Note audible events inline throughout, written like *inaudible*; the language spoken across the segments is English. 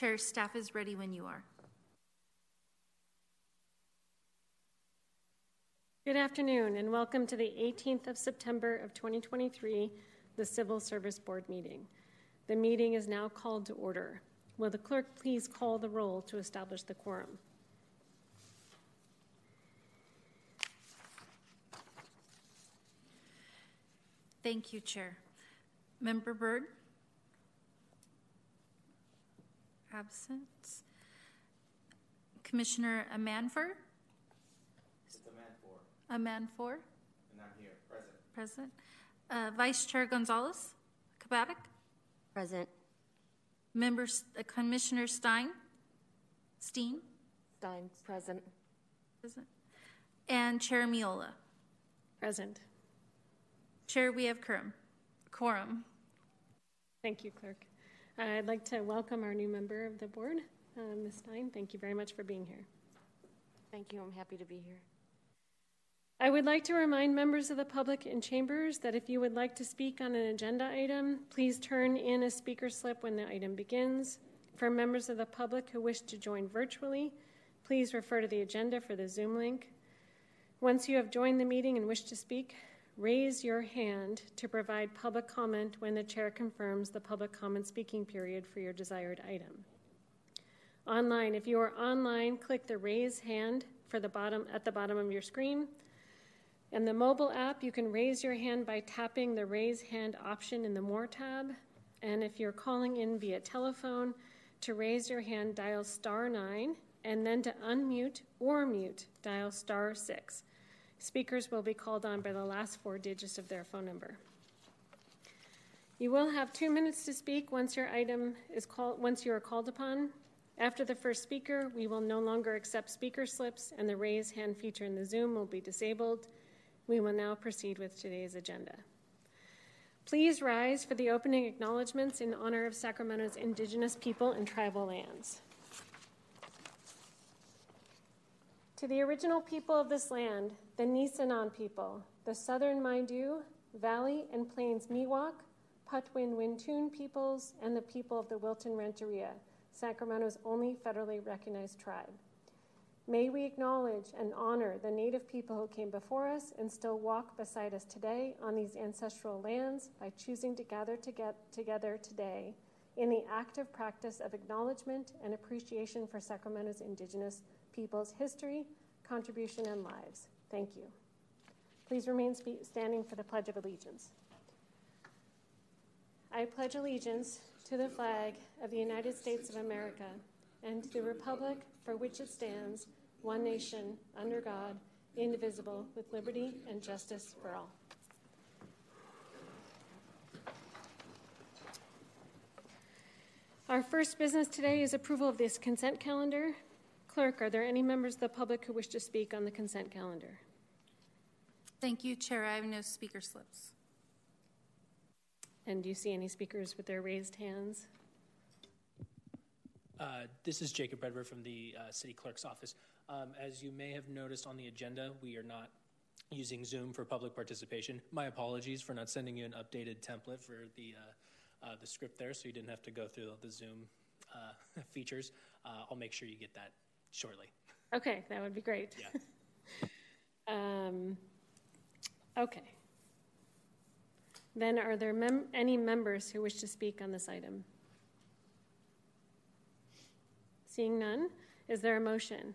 Chair, staff is ready when you are. Good afternoon and welcome to the 18th of September of 2023, the Civil Service Board meeting. The meeting is now called to order. Will the clerk please call the roll to establish the quorum? Thank you, Chair. Member Byrd? Absent. Commissioner Amanfor? It's a man for, Amanfor? and I'm here, present. Present. Uh, Vice Chair Gonzalez? Cabatic? Present. Members, uh, Commissioner Stein? Steen? Stein, present. Present. And Chair Miola? Present. Chair, we have quorum. Quorum. Thank you, Clerk. I'd like to welcome our new member of the board, uh, Ms. Stein. Thank you very much for being here. Thank you. I'm happy to be here. I would like to remind members of the public in chambers that if you would like to speak on an agenda item, please turn in a speaker slip when the item begins. For members of the public who wish to join virtually, please refer to the agenda for the Zoom link. Once you have joined the meeting and wish to speak, raise your hand to provide public comment when the chair confirms the public comment speaking period for your desired item. Online, if you are online, click the raise hand for the bottom at the bottom of your screen. In the mobile app, you can raise your hand by tapping the raise hand option in the More tab. And if you're calling in via telephone, to raise your hand, dial star nine, and then to unmute or mute, dial star six. Speakers will be called on by the last four digits of their phone number. You will have two minutes to speak once your item is called once you are called upon. After the first speaker, we will no longer accept speaker slips, and the raise hand feature in the Zoom will be disabled. We will now proceed with today's agenda. Please rise for the opening acknowledgments in honor of Sacramento's indigenous people and tribal lands. To the original people of this land, the Nisenan people, the southern Maidu, Valley and Plains Miwok, Patwin Wintun peoples, and the people of the Wilton Rancheria, Sacramento's only federally recognized tribe. May we acknowledge and honor the Native people who came before us and still walk beside us today on these ancestral lands by choosing to gather to get together today in the active practice of acknowledgement and appreciation for Sacramento's Indigenous people's history, contribution, and lives. Thank you. Please remain standing for the Pledge of Allegiance. I pledge allegiance to the flag of the United States of America and to the republic for which it stands, one nation, under God, indivisible, with liberty and justice for all. Our first business today is approval of this consent calendar. Clerk, are there any members of the public who wish to speak on the consent calendar? Thank you, Chair. I have no speaker slips. And do you see any speakers with their raised hands? Uh, This is Jacob Redford from the uh, City Clerk's Office. Um, As you may have noticed on the agenda, we are not using Zoom for public participation. My apologies for not sending you an updated template for the, uh, uh, the script there, so you didn't have to go through the Zoom uh, *laughs* features. Uh, I'll make sure you get that shortly. Okay, that would be great. Yeah. *laughs* Um, Okay. Then are there mem- any members who wish to speak on this item? Seeing none, is there a motion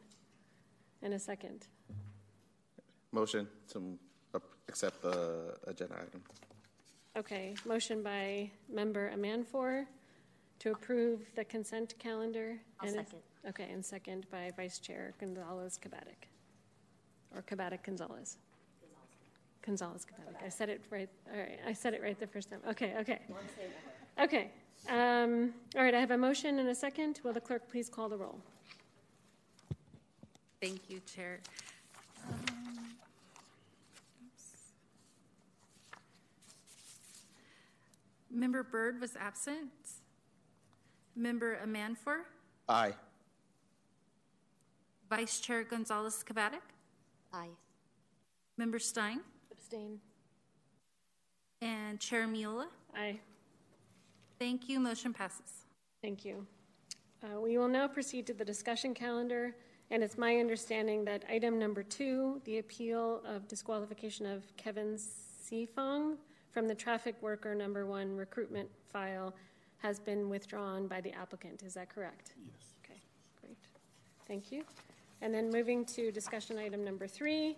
and a second? Motion to accept the agenda item. Okay, motion by member Amanfor to approve the consent calendar. I'll and a- second. Okay, and second by Vice Chair Gonzalez Cabatic. Or Cabatic Gonzalez. Gonzalez Cabatic. I said it right, all right, I said it right the first time. Okay, okay. Okay, um, all right, I have a motion and a second. Will the clerk please call the roll? Thank you, Chair. Um. Member Byrd was absent. Member Amanfor, Aye. Vice Chair Gonzalez Cabatic, Aye. Member Stein, Abstain. and Chair Miola. Aye, Thank you. Motion passes. thank you. Uh, We will now proceed to the discussion calendar, and it's my understanding that item number two, the appeal of disqualification of Kevin Seafong from the traffic worker number one recruitment file has been withdrawn by the applicant. Is that correct? Yes. Okay, great. Thank you. And then moving to discussion item number three,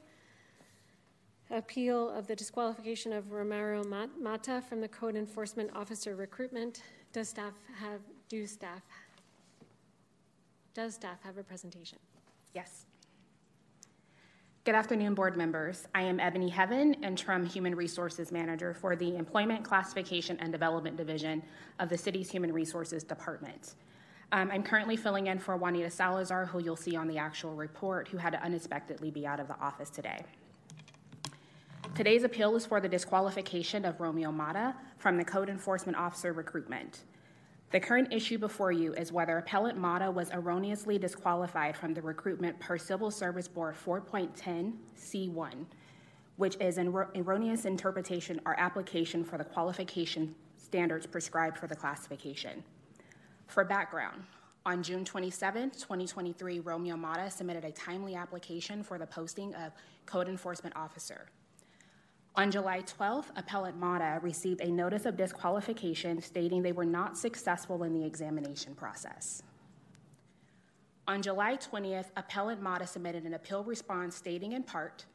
appeal of the disqualification of Romeo Mata from the code enforcement officer recruitment. Does staff have, do staff, does staff have a presentation? Yes. Good afternoon, board members. I am Ebony Heaven, interim human resources manager for the Employment Classification and Development Division of the city's Human Resources Department. Um, I'm currently filling in for Juanita Salazar, who you'll see on the actual report, who had to unexpectedly be out of the office today. Today's appeal is for the disqualification of Romeo Mata from the Code Enforcement Officer recruitment. The current issue before you is whether Appellant Mata was erroneously disqualified from the recruitment per Civil Service Board 4.10C1, which is an erroneous interpretation or application for the qualification standards prescribed for the classification. For background, on June 27, 2023, Romeo Mata submitted a timely application for the posting of Code Enforcement Officer. On July 12th, Appellant Mata received a notice of disqualification stating they were not successful in the examination process. On July 20th, Appellant Mata submitted an appeal response stating in part,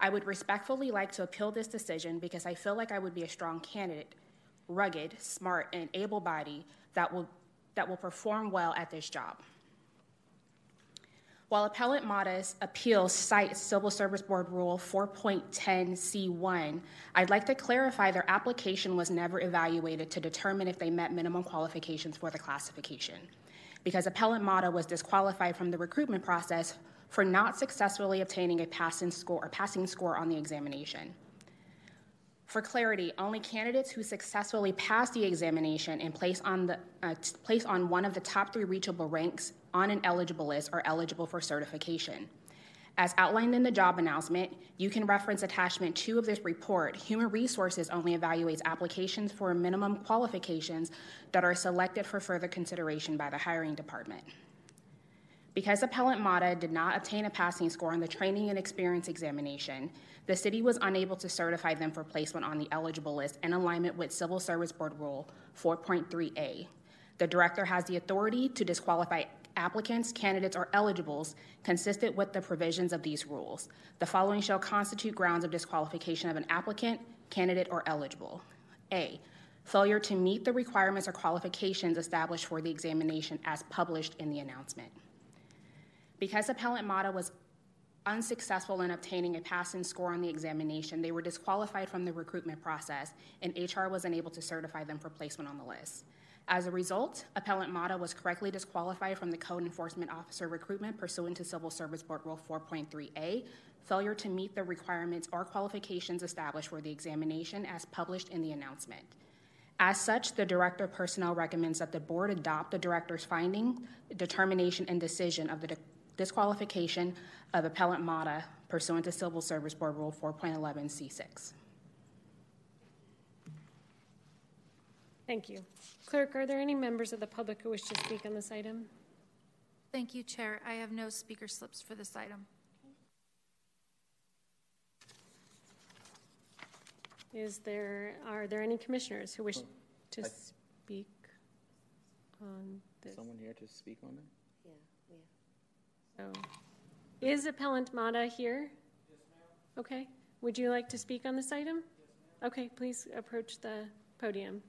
I would respectfully like to appeal this decision because I feel like I would be a strong candidate, rugged, smart, and able bodied that will, that will perform well at this job. While Appellant Mata's Appeals cites Civil Service Board Rule 4.10C1, I'd like to clarify their application was never evaluated to determine if they met minimum qualifications for the classification, because Appellant Mata was disqualified from the recruitment process for not successfully obtaining a passing score or passing score on the examination. For clarity, only candidates who successfully pass the examination and place on, the, uh, place on one of the top three reachable ranks on an eligible list are eligible for certification. As outlined in the job announcement, you can reference attachment two of this report. Human Resources only evaluates applications for minimum qualifications that are selected for further consideration by the hiring department. Because Appellant Mata did not obtain a passing score on the training and experience examination, the city was unable to certify them for placement on the eligible list in alignment with Civil Service Board Rule 4.3A. The director has the authority to disqualify applicants, candidates, or eligibles consistent with the provisions of these rules. The following shall constitute grounds of disqualification of an applicant, candidate, or eligible. A. Failure to meet the requirements or qualifications established for the examination as published in the announcement. Because Appellant Mata was unsuccessful in obtaining a passing score on the examination, they were disqualified from the recruitment process, and HR was unable to certify them for placement on the list. As a result, Appellant Mata was correctly disqualified from the Code Enforcement Officer recruitment pursuant to Civil Service Board Rule 4.3A, failure to meet the requirements or qualifications established for the examination as published in the announcement. As such, the Director of Personnel recommends that the Board adopt the Director's finding, determination, and decision of the disqualification of Appellant Mata pursuant to Civil Service Board Rule 4.11C6. Thank you. Clerk, are there any members of the public who wish to speak on this item? Thank you, Chair. I have no speaker slips for this item. Is there, are there any commissioners who wish oh, to I- speak on this? Someone here to speak on it? Yeah, yeah. So, is Appellant Mata here? Yes, ma'am. Okay. Would you like to speak on this item? Yes, Okay, please approach the podium.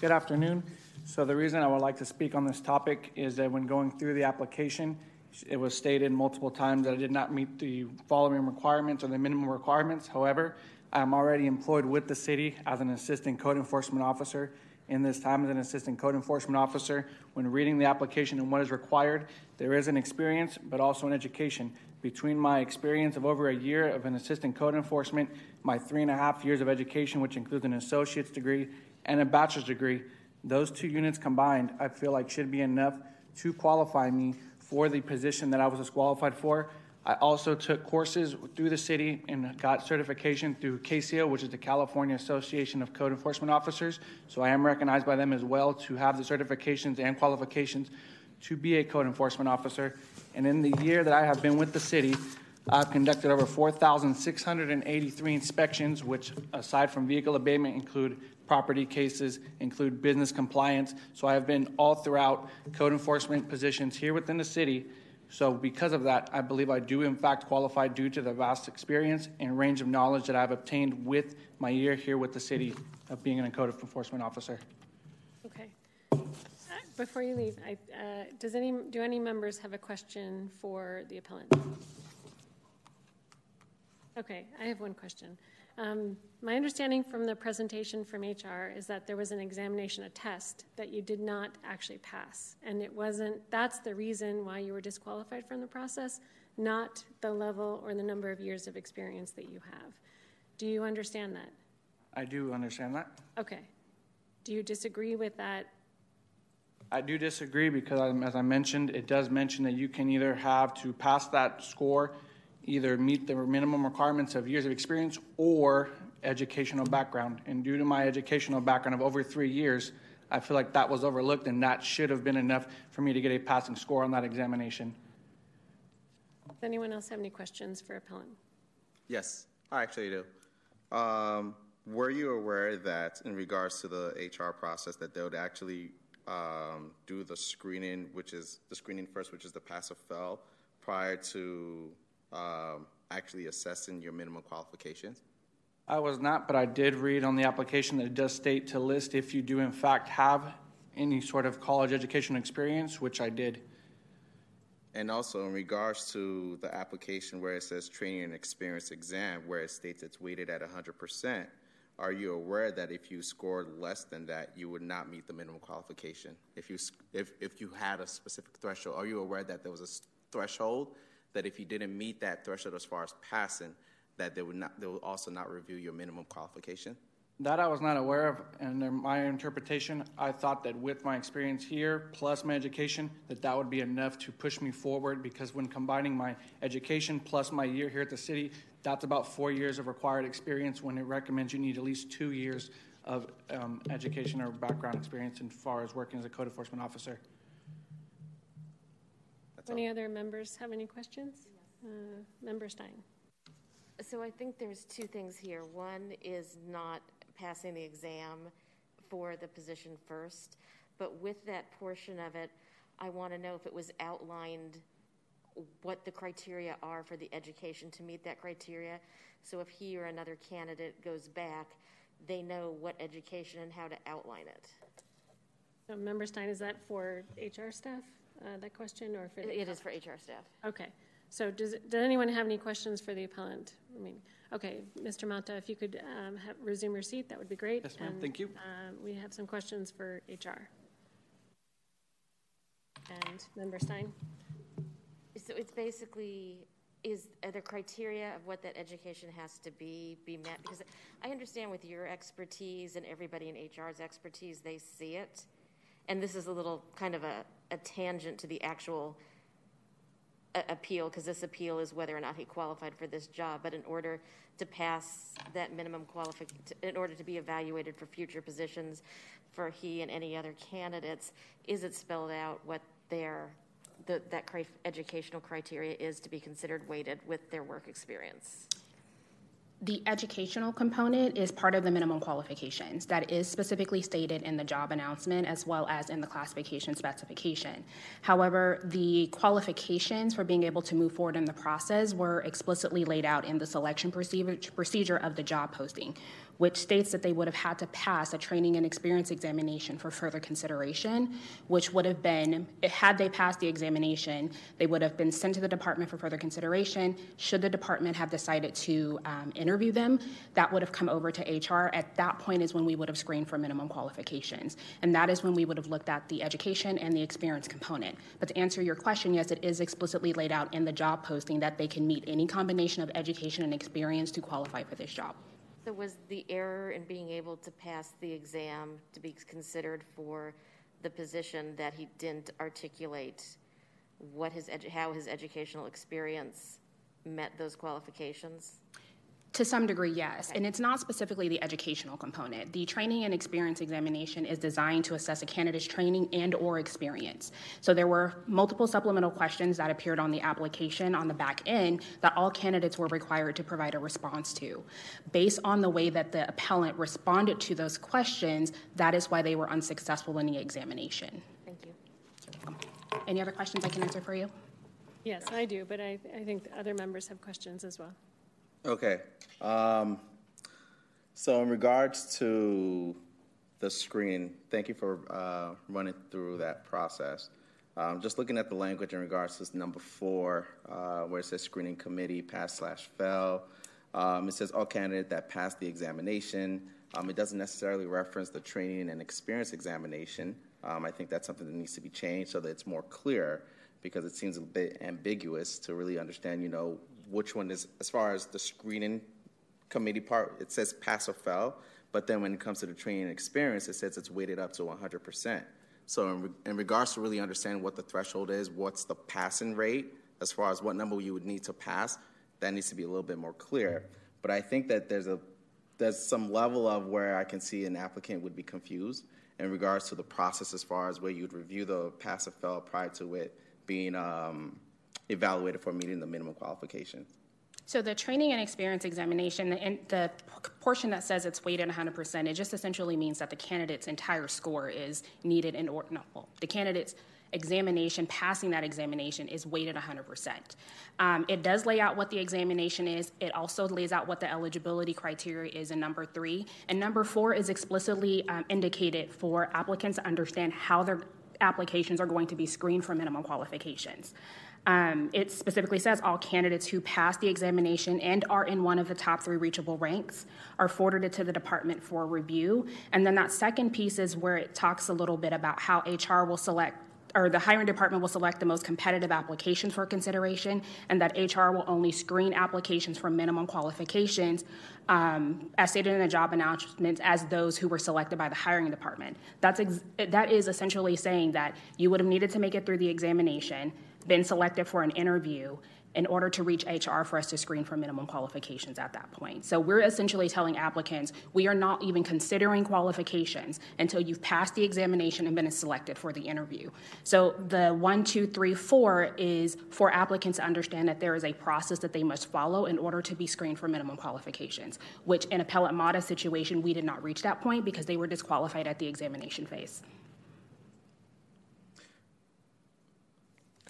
Good afternoon. So the reason I would like to speak on this topic is that when going through the application, it was stated multiple times that I did not meet the following requirements or the minimum requirements. However, I am already employed with the city as an assistant code enforcement officer. In this time as an assistant code enforcement officer, when reading the application and what is required, there is an experience, but also an education. Between my experience of over a year of an assistant code enforcement, my three and a half years of education, which includes an associate's degree and a bachelor's degree, those two units combined, I feel like should be enough to qualify me for the position that I was disqualified for. I also took courses through the city and got certification through CACEO, which is the California Association of Code Enforcement Officers. So I am recognized by them as well to have the certifications and qualifications to be a code enforcement officer. And in the year that I have been with the city, I've conducted over 4,683 inspections, which, aside from vehicle abatement, include property cases, include business compliance. So I have been all throughout code enforcement positions here within the city. So because of that, I believe I do in fact qualify due to the vast experience and range of knowledge that I've obtained with my year here with the city of being an code enforcement officer. Okay. Before you leave, I, uh, does any, do any members have a question for the appellant? Okay, I have one question. Um, My understanding from the presentation from HR is that there was an examination, a test, that you did not actually pass. And it wasn't, that's the reason why you were disqualified from the process, not the level or the number of years of experience that you have. Do you understand that? I do understand that. Okay. Do you disagree with that? I do disagree because, as I mentioned, it does mention that you can either have to pass that score, either meet the minimum requirements of years of experience or educational background. And due to my educational background of over three years, I feel like that was overlooked and that should have been enough for me to get a passing score on that examination. Does anyone else have any questions for appellant? Yes, I actually do. Um, were you aware that in regards to the HR process that they would actually um, do the screening, which is the screening first, which is the pass or fail, prior to um, actually assessing your minimum qualifications? I was not, but I did read on the application that it does state to list if you do in fact have any sort of college education experience, which I did. And also in regards to the application where it says training and experience exam, where it states it's weighted at 100%, are you aware that if you scored less than that, you would not meet the minimum qualification? If you, if, if you had a specific threshold, are you aware that there was a threshold that if you didn't meet that threshold as far as passing, that they would not, they would also not review your minimum qualification? That I was not aware of, and in my interpretation, I thought that with my experience here plus my education, that that would be enough to push me forward. Because when combining my education plus my year here at the city, that's about four years of required experience. When it recommends you need at least two years of um, education or background experience as far as working as a code enforcement officer. Any other members have any questions? Uh, Member Stein? So I think there's two things here. One is not passing the exam for the position first, but with that portion of it, I want to know if it was outlined what the criteria are for the education to meet that criteria. So if he or another candidate goes back, they know what education and how to outline it. So Member Stein, is that for HR staff, uh, that question, or for? the- It is for HR staff. Okay, so does, does anyone have any questions for the appellant? I mean, okay, Mr. Mata, if you could um, have- resume your seat, that would be great. Yes, ma'am. And, Thank you. um, We have some questions for HR. And Member Stein? So it's basically, is, are the criteria of what that education has to be, be met? Because I understand with your expertise and everybody in HR's expertise, they see it. And this is a little kind of a, a tangent to the actual a- appeal, because this appeal is whether or not he qualified for this job. But in order to pass that minimum qualification, in order to be evaluated for future positions for he and any other candidates, is it spelled out what their, the, that cri- educational criteria is to be considered weighted with their work experience? The educational component is part of the minimum qualifications that is specifically stated in the job announcement as well as in the classification specification. However, the qualifications for being able to move forward in the process were explicitly laid out in the selection procedure, of the job posting, which states that they would have had to pass a training and experience examination for further consideration, which would have been, had they passed the examination, they would have been sent to the department for further consideration. Should the department have decided to um, interview them, that would have come over to HR. At that point is when we would have screened for minimum qualifications. And that is when we would have looked at the education and the experience component. But to answer your question, yes, it is explicitly laid out in the job posting that they can meet any combination of education and experience to qualify for this job. So was the error in being able to pass the exam to be considered for the position that he didn't articulate what his, edu- how his educational experience met those qualifications? To some degree, yes. And it's not specifically the educational component. The training and experience examination is designed to assess a candidate's training and or experience. So there were multiple supplemental questions that appeared on the application on the back end that all candidates were required to provide a response to. Based on the way that the appellant responded to those questions, that is why they were unsuccessful in the examination. Thank you. Any other questions I can answer for you? Yes, I do, but I, I think the other members have questions as well. Okay. Um, so in regards to the screen, thank you for uh, running through that process. Um, just looking at the language in regards to number four, uh, where it says screening committee pass slash fail. Um, it says all candidate that passed the examination. Um, it doesn't necessarily reference the training and experience examination. Um, I think that's something that needs to be changed so that it's more clear because it seems a bit ambiguous to really understand, you know, which one is, as far as the screening committee part, it says pass or fail, but then when it comes to the training experience, it says it's weighted up to 100%. So, in, re- in regards to really understanding what the threshold is, what's the passing rate, as far as what number you would need to pass, that needs to be a little bit more clear. But I think that there's a there's some level of where I can see an applicant would be confused in regards to the process as far as where you'd review the pass or fail prior to it being um, evaluated for meeting the minimum qualifications. So the training and experience examination, the, the portion that says it's weighted 100%, it just essentially means that the candidate's entire score is needed in order, no, well, the candidate's examination, passing that examination is weighted 100%. Um, it does lay out what the examination is. It also lays out what the eligibility criteria is in number three. And number four is explicitly um, indicated for applicants to understand how their applications are going to be screened for minimum qualifications. Um, it specifically says all candidates who pass the examination and are in one of the top three reachable ranks are forwarded to the department for review. And then that second piece is where it talks a little bit about how HR will select or the hiring department will select the most competitive applications for consideration, and that HR will only screen applications for minimum qualifications, um, as stated in the job announcements, as those who were selected by the hiring department. That's ex- that is essentially saying that you would have needed to make it through the examination, been selected for an interview in order to reach HR for us to screen for minimum qualifications at that point. So we're essentially telling applicants we are not even considering qualifications until you've passed the examination and been selected for the interview. So the one, two, three, four is for applicants to understand that there is a process that they must follow in order to be screened for minimum qualifications, which in Appellate Mata's situation, we did not reach that point because they were disqualified at the examination phase.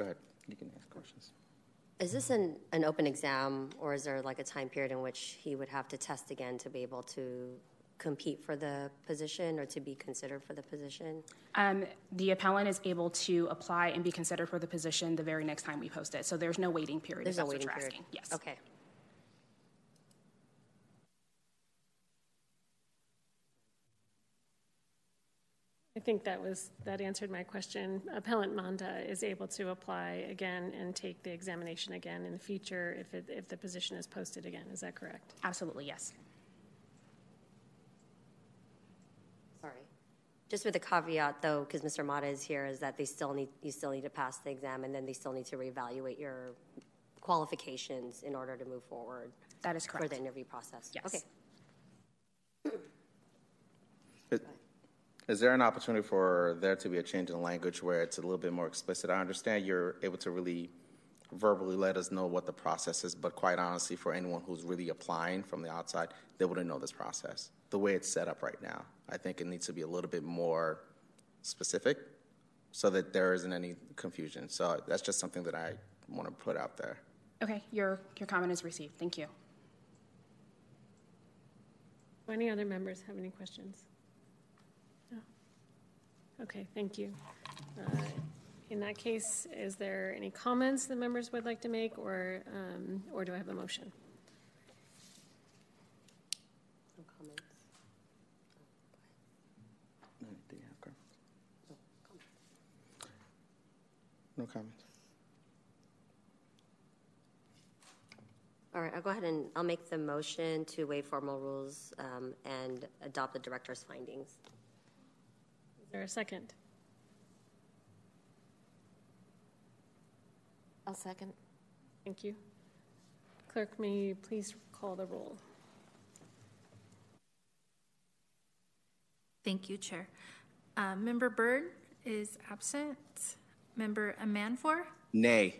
Go ahead. You can ask questions. Is this an, an open exam, or is there like a time period in which he would have to test again to be able to compete for the position or to be considered for the position? Um, the appellant is able to apply and be considered for the position the very next time we post it. So there's no waiting period. There's if no waiting period? asking. Yes. Okay. I think that was, that answered my question. Appellant Mata is able to apply again and take the examination again in the future if it, if the position is posted again. Is that correct? Absolutely, yes. Sorry. Just with a caveat, though, because Mr. Mata is here, is that they still need, you still need to pass the exam, and then they still need to reevaluate your qualifications in order to move forward That is correct for the interview process. Yes. Okay. Is there an opportunity for there to be a change in language where it's a little bit more explicit? I understand you're able to really verbally let us know what the process is, but quite honestly, for anyone who's really applying from the outside, they wouldn't know this process. The way it's set up right now, I think it needs to be a little bit more specific so that there isn't any confusion. So that's just something that I want to put out there. Okay, your, your comment is received. Thank you. Do any other members have any questions? No? Okay, thank you. Uh, In that case, is there any comments the members would like to make, or, um, or do I have a motion? No comments? Do you have comments? No comments. All right, I'll go ahead and I'll make the motion to waive formal rules um, and adopt the director's findings. Is there a second? I'll second. Thank you. Clerk, may you please call the roll? Thank you, Chair. Uh, Member Byrd is absent. Member Amanfor, Nay.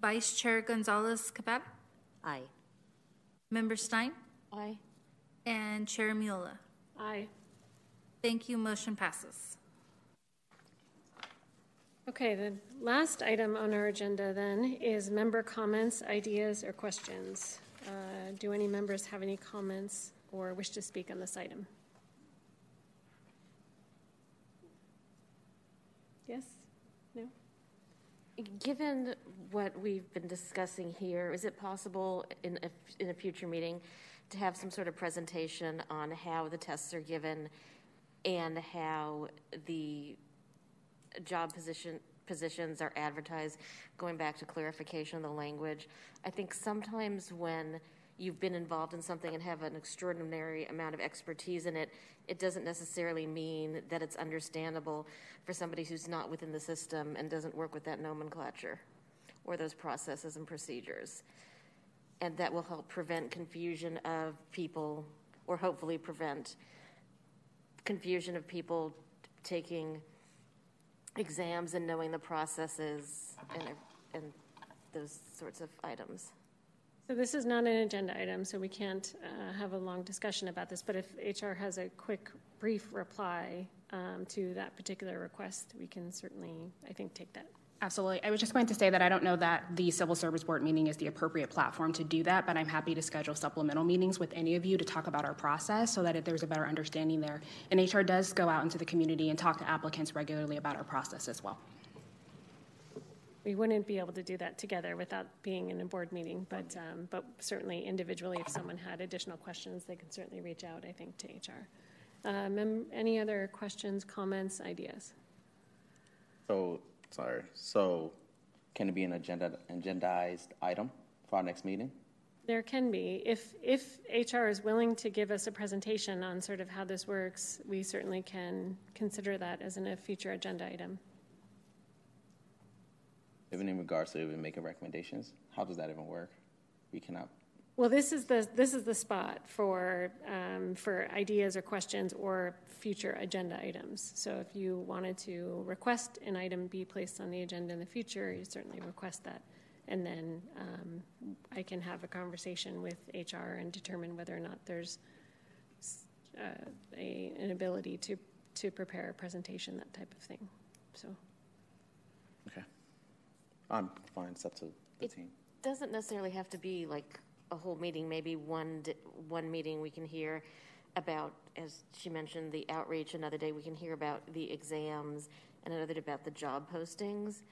Vice Chair Gonzalez Cabada, Aye. Member Stein, Aye. and Chair Miola. Aye. Thank you, motion passes. Okay, the last item on our agenda then is member comments, ideas, or questions. Uh, Do any members have any comments or wish to speak on this item? Yes? No? Given what we've been discussing here, is it possible in a, in a future meeting to have some sort of presentation on how the tests are given and how the job position positions are advertised? Going back to clarification of the language, I think sometimes when you've been involved in something and have an extraordinary amount of expertise in it, it doesn't necessarily mean that it's understandable for somebody who's not within the system and doesn't work with that nomenclature or those processes and procedures. And that will help prevent confusion of people, or hopefully prevent confusion of people taking exams and knowing the processes and, and those sorts of items. So this is not an agenda item, so we can't uh, have a long discussion about this, but if HR has a quick, brief reply um, to that particular request, we can certainly, I think, take that. Absolutely. I was just going to say that I don't know that the Civil Service Board meeting is the appropriate platform to do that, but I'm happy to schedule supplemental meetings with any of you to talk about our process so that if there's a better understanding there. And HR does go out into the community and talk to applicants regularly about our process as well. We wouldn't be able to do that together without being in a board meeting, but, um, but certainly individually, if someone had additional questions, they could certainly reach out, I think, to HR. Uh, mem- Any other questions, comments, ideas? So, sorry. So, can it be an agenda agendized item for our next meeting? There can be. If, if HR is willing to give us a presentation on sort of how this works, we certainly can consider that as in a future agenda item. Even in regards to even making recommendations, how does that even work? We cannot. Well, this is the, this is the spot for, um, for ideas or questions or future agenda items. So if you wanted to request an item be placed on the agenda in the future, you certainly request that. And then um, I can have a conversation with HR and determine whether or not there's uh, a, an ability to, to prepare a presentation, that type of thing. So, Okay. I'm fine. It's up to the It- team. Doesn't necessarily have to be like a whole meeting, maybe one, one meeting we can hear about, as she mentioned, the outreach, another day we can hear about the exams, and another day about the job postings.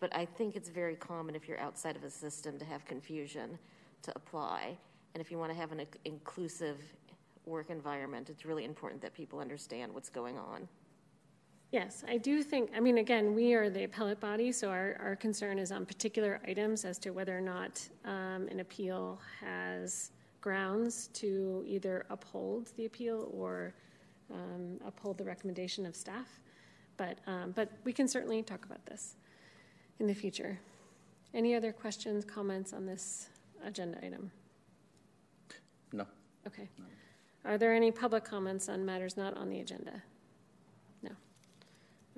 But I think it's very common if you're outside of a system to have confusion to apply. And if you want to have an inclusive work environment, it's really important that people understand what's going on. Yes, I do think, I mean, again, we are the appellate body, so our, our concern is on particular items as to whether or not um, an appeal has grounds to either uphold the appeal or um, uphold the recommendation of staff. But, um, but we can certainly talk about this in the future. Any other questions, comments on this agenda item? No. Okay. Are there any public comments on matters not on the agenda?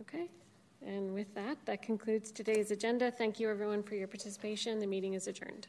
Okay. And with that, that concludes today's agenda. Thank you, everyone, for your participation. The meeting is adjourned.